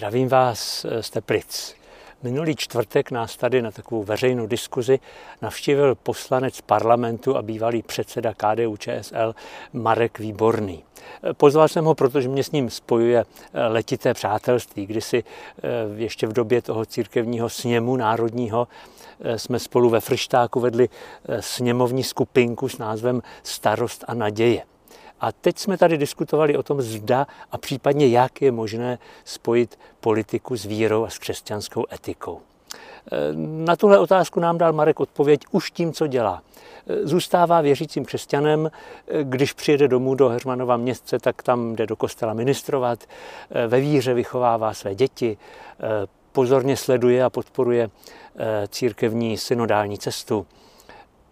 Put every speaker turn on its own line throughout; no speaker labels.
Zdravím vás z Teplic. Minulý čtvrtek nás tady na takovou veřejnou diskuzi navštívil poslanec parlamentu a bývalý předseda KDU ČSL Marek Výborný. Pozval jsem ho, protože mě s ním spojuje letité přátelství. Kdysi eh, ještě v době toho církevního sněmu národního eh, jsme spolu ve Frštáku vedli eh, sněmovní skupinku s názvem Starost a naděje. A teď jsme tady diskutovali o tom, zda a případně jak je možné spojit politiku s vírou a s křesťanskou etikou. E, na tuhle otázku nám dal Marek odpověď už tím, co dělá. E, zůstává věřícím křesťanem, e, když přijede domů do Hermanova městce, tak tam jde do kostela ministrovat, ve víře vychovává své děti, pozorně sleduje a podporuje církevní synodální cestu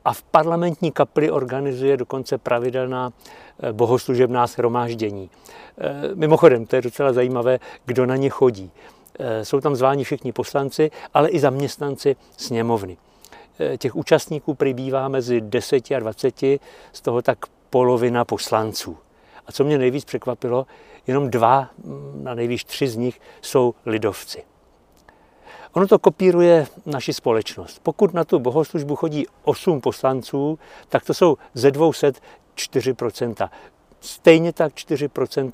a v parlamentní kapli organizuje dokonce pravidelná eh, bohoslužebná shromáždění. Eh, mimochodem, to je docela zajímavé, kdo na ně chodí. Eh, jsou tam zváni všichni poslanci, ale i zaměstnanci sněmovny. Těch účastníků přibývá mezi 10 a 20, z toho tak polovina poslanců. A co mě nejvíc překvapilo, jenom dva, mm, na nejvíc tři z nich jsou lidovci. Ono to kopíruje naši společnost. Pokud na tu bohoslužbu chodí 8 poslanců, tak to jsou ze 200 4 Stejně tak 4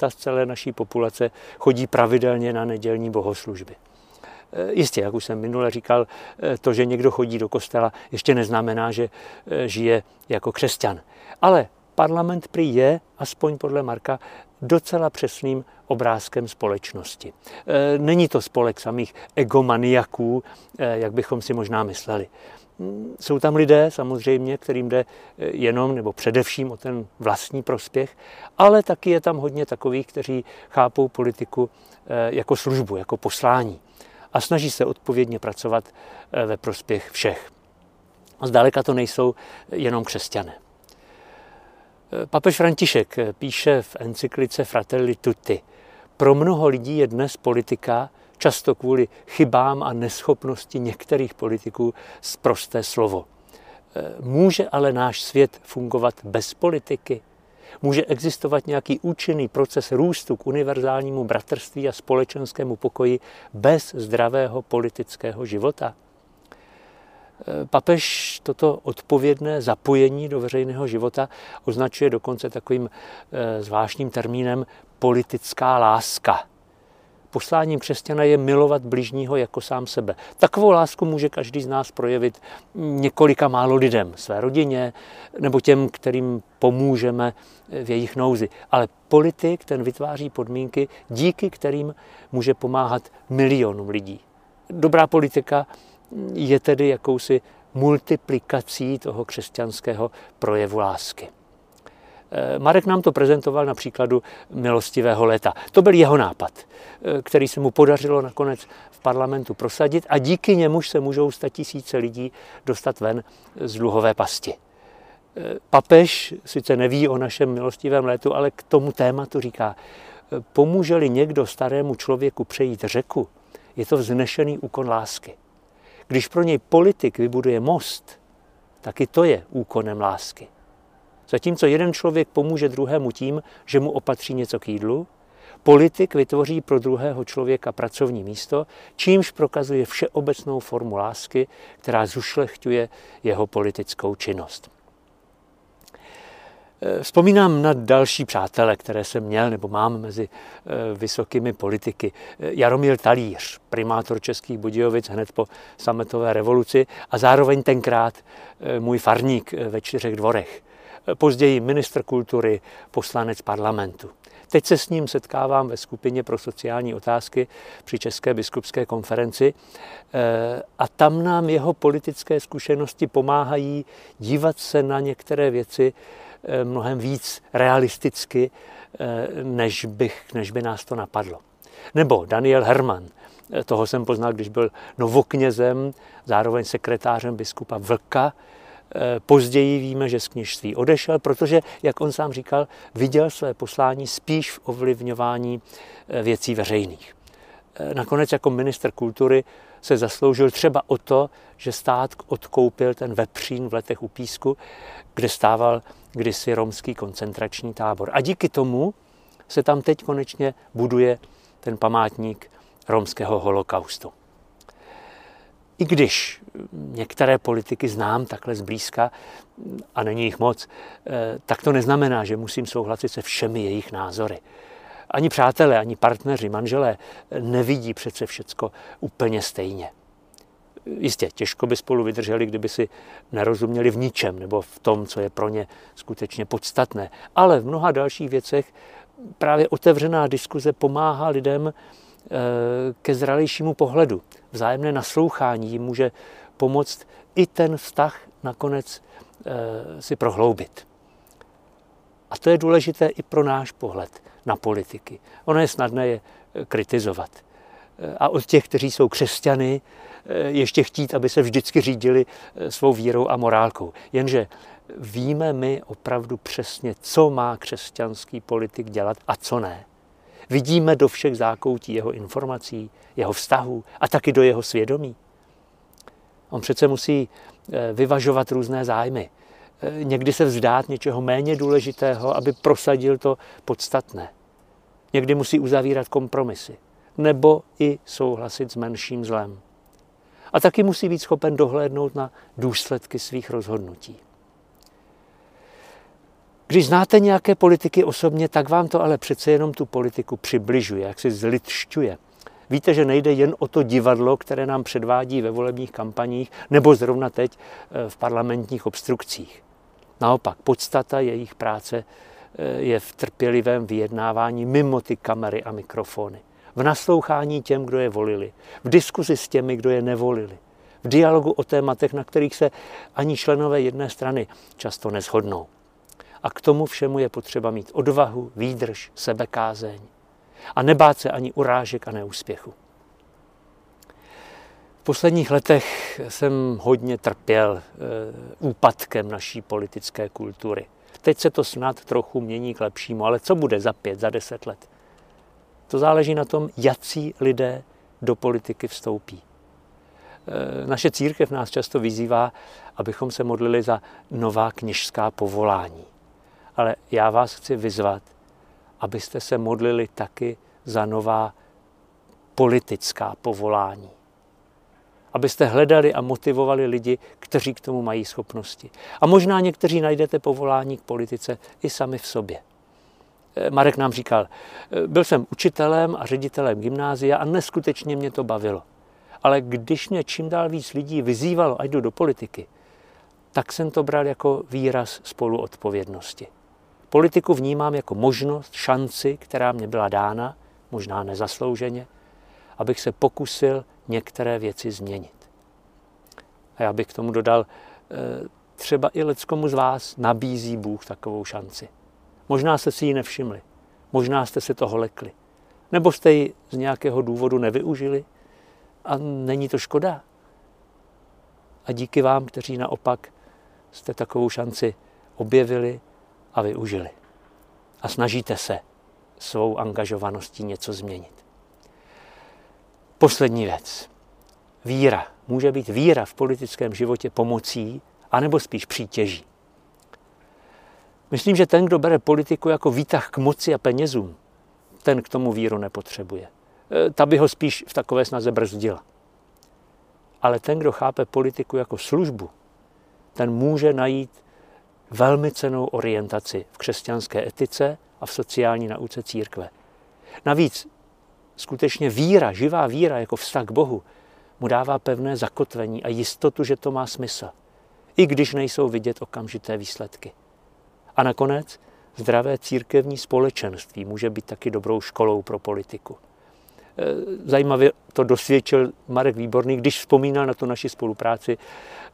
z celé naší populace chodí pravidelně na nedělní bohoslužby. E, jistě, jak už jsem minule říkal, e, to, že někdo chodí do kostela, ještě neznamená, že e, žije jako křesťan. Ale parlament prý je, aspoň podle Marka, docela přesným obrázkem společnosti. E, není to spolek samých egomaniaků, e, jak bychom si možná mysleli. Mm, jsou tam lidé samozřejmě, kterým jde e, jenom nebo především o ten vlastní prospěch, ale taky je tam hodně takových, kteří chápou politiku jako službu, jako poslání a snaží se odpovědně pracovat ve prospěch všech. Zdaleka to nejsou jenom křesťané. Papež František píše v encyklice Fratelli Tutti. Pro mnoho lidí je dnes politika, často kvůli chybám a neschopnosti některých politiků, prosté slovo. Může ale náš svět fungovat bez politiky? Může existovat nějaký účinný proces růstu k univerzálnímu bratrství a společenskému pokoji bez zdravého politického života? Papež toto odpovědné zapojení do veřejného života označuje dokonce takovým eh, zvláštním termínem politická láska. Posláním křesťana je milovat bližního jako sám sebe. Takovou lásku může každý z nás projevit několika málo lidem, své rodině nebo těm, kterým pomůžeme v jejich nouzi. Ale politik ten vytváří podmínky, díky kterým může pomáhat milionům lidí. Dobrá politika je tedy jakousi multiplikací toho křesťanského projevu lásky. Eh, Marek nám to prezentoval na příkladu milostivého léta. To byl jeho nápad, eh, který se mu podařilo nakonec v parlamentu prosadit a díky němuž se můžou tisíce lidí dostat ven z dluhové pasti. Eh, papež sice neví o našem milostivém létu, ale k tomu tématu říká, pomůže-li někdo starému člověku přejít řeku, je to vznešený úkon lásky. Když pro něj politik vybuduje most, tak i to je úkonem lásky. Zatímco jeden člověk pomůže druhému tím, že mu opatří něco k jídlu, politik vytvoří pro druhého člověka pracovní místo, čímž prokazuje všeobecnou formu lásky, která zušlechtuje jeho politickou činnost. Eh, vzpomínám na další přátele, které jsem měl nebo mám mezi eh, vysokými politiky. Eh, Jaromír Talíř, primátor Českých Budějovic hned po sametové revoluci a zároveň tenkrát můj farník ve čtyřech dvorech. Později ministr kultury, poslanec parlamentu. Teď se s ním setkávám ve skupině pro sociální otázky při České biskupské konferenci a tam nám jeho politické zkušenosti pomáhají dívat se na některé věci mnohem víc realisticky, eh, než, bych, než by nás to napadlo. Nebo Daniel Herman, eh, toho jsem poznal, když byl novoknězem, zároveň sekretářem biskupa Vlka. Později víme, že z kněžství odešel, protože, jak on sám říkal, viděl své poslání spíš v ovlivňování věcí veřejných. Nakonec jako minister kultury se zasloužil třeba o to, že stát odkoupil ten vepřín v letech u Písku, kde stával kdysi romský koncentrační tábor. A díky tomu se tam teď konečně buduje ten památník romského holokaustu. I když některé politiky znám takhle zblízka, a není jich moc, eh, tak to neznamená, že musím souhlasit se všemi jejich názory. Ani přátelé, ani partneři, manželé nevidí přece všecko úplně stejně. Jistě, těžko by spolu vydrželi, kdyby si nerozuměli v ničem nebo v tom, co je pro ně skutečně podstatné. Ale v mnoha dalších věcech právě otevřená diskuze pomáhá lidem eh, ke zralejšímu pohledu. Vzájemné naslouchání jim může pomoct i ten vztah nakonec eh, si prohloubit. A to je důležité i pro náš pohled na politiky. Ono je snadné je eh, kritizovat. A od těch, kteří jsou křesťany, ještě chtít, aby se vždycky řídili svou vírou a morálkou. Jenže víme my opravdu přesně, co má křesťanský politik dělat a co ne. Vidíme do všech zákoutí jeho informací, jeho vztahů a taky do jeho svědomí. On přece musí eh, vyvažovat různé zájmy. Eh, někdy se vzdát něčeho méně důležitého, aby prosadil to podstatné. Někdy musí uzavírat kompromisy nebo i souhlasit s menším zlem. A taky musí být schopen dohlédnout na důsledky svých rozhodnutí. Když znáte nějaké politiky osobně, tak vám to ale přece jenom tu politiku přibližuje, jak si zlidšťuje. Víte, že nejde jen o to divadlo, které nám předvádí ve volebních kampaních nebo zrovna teď eh, v parlamentních obstrukcích. Naopak, podstata jejich práce eh, je v trpělivém vyjednávání mimo ty kamery a mikrofony. V naslouchání těm, kdo je volili. V diskuzi s těmi, kdo je nevolili. V dialogu o tématech, na kterých se ani členové jedné strany často neshodnou. A k tomu všemu je potřeba mít odvahu, výdrž, sebekázeň. A nebát se ani urážek a neúspěchu. V posledních letech jsem hodně trpěl e, úpadkem naší politické kultury. Teď se to snad trochu mění k lepšímu, ale co bude za pět, za deset let? To záleží na tom, jací lidé do politiky vstoupí. E, naše církev nás často vyzývá, abychom se modlili za nová kněžská povolání ale já vás chci vyzvat, abyste se modlili taky za nová politická povolání. Abyste hledali a motivovali lidi, kteří k tomu mají schopnosti. A možná někteří najdete povolání k politice i sami v sobě. Eh, Marek nám říkal, eh, byl jsem učitelem a ředitelem gymnázia a neskutečně mě to bavilo. Ale když mě čím dál víc lidí vyzývalo, ať jdu do politiky, tak jsem to bral jako výraz spoluodpovědnosti. Politiku vnímám jako možnost, šanci, která mě byla dána, možná nezaslouženě, abych se pokusil některé věci změnit. A já bych k tomu dodal, eh, třeba i leckomu z vás nabízí Bůh takovou šanci. Možná jste si ji nevšimli, možná jste se toho lekli, nebo jste ji z nějakého důvodu nevyužili a není to škoda. A díky vám, kteří naopak jste takovou šanci objevili, a využili. A snažíte se svou angažovaností něco změnit. Poslední věc. Víra. Může být víra v politickém životě pomocí, anebo spíš přítěží. Myslím, že ten, kdo bere politiku jako výtah k moci a penězům, ten k tomu víru nepotřebuje. E, ta by ho spíš v takové snaze brzdila. Ale ten, kdo chápe politiku jako službu, ten může najít velmi cenou orientaci v křesťanské etice a v sociální nauce církve. Navíc skutečně víra, živá víra jako vztah k Bohu, mu dává pevné zakotvení a jistotu, že to má smysl, i když nejsou vidět okamžité výsledky. A nakonec zdravé církevní společenství může být taky dobrou školou pro politiku. E, zajímavě to dosvědčil Marek Výborný, když vzpomínal na tu naši spolupráci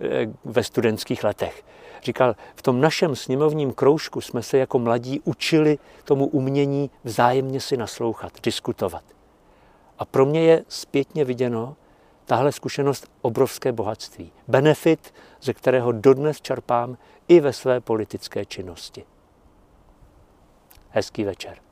e, ve studentských letech. Říkal, v tom našem sněmovním kroužku jsme se jako mladí učili tomu umění vzájemně si naslouchat, diskutovat. A pro mě je zpětně viděno tahle zkušenost obrovské bohatství. Benefit, ze kterého dodnes čerpám i ve své politické činnosti. Hezký večer.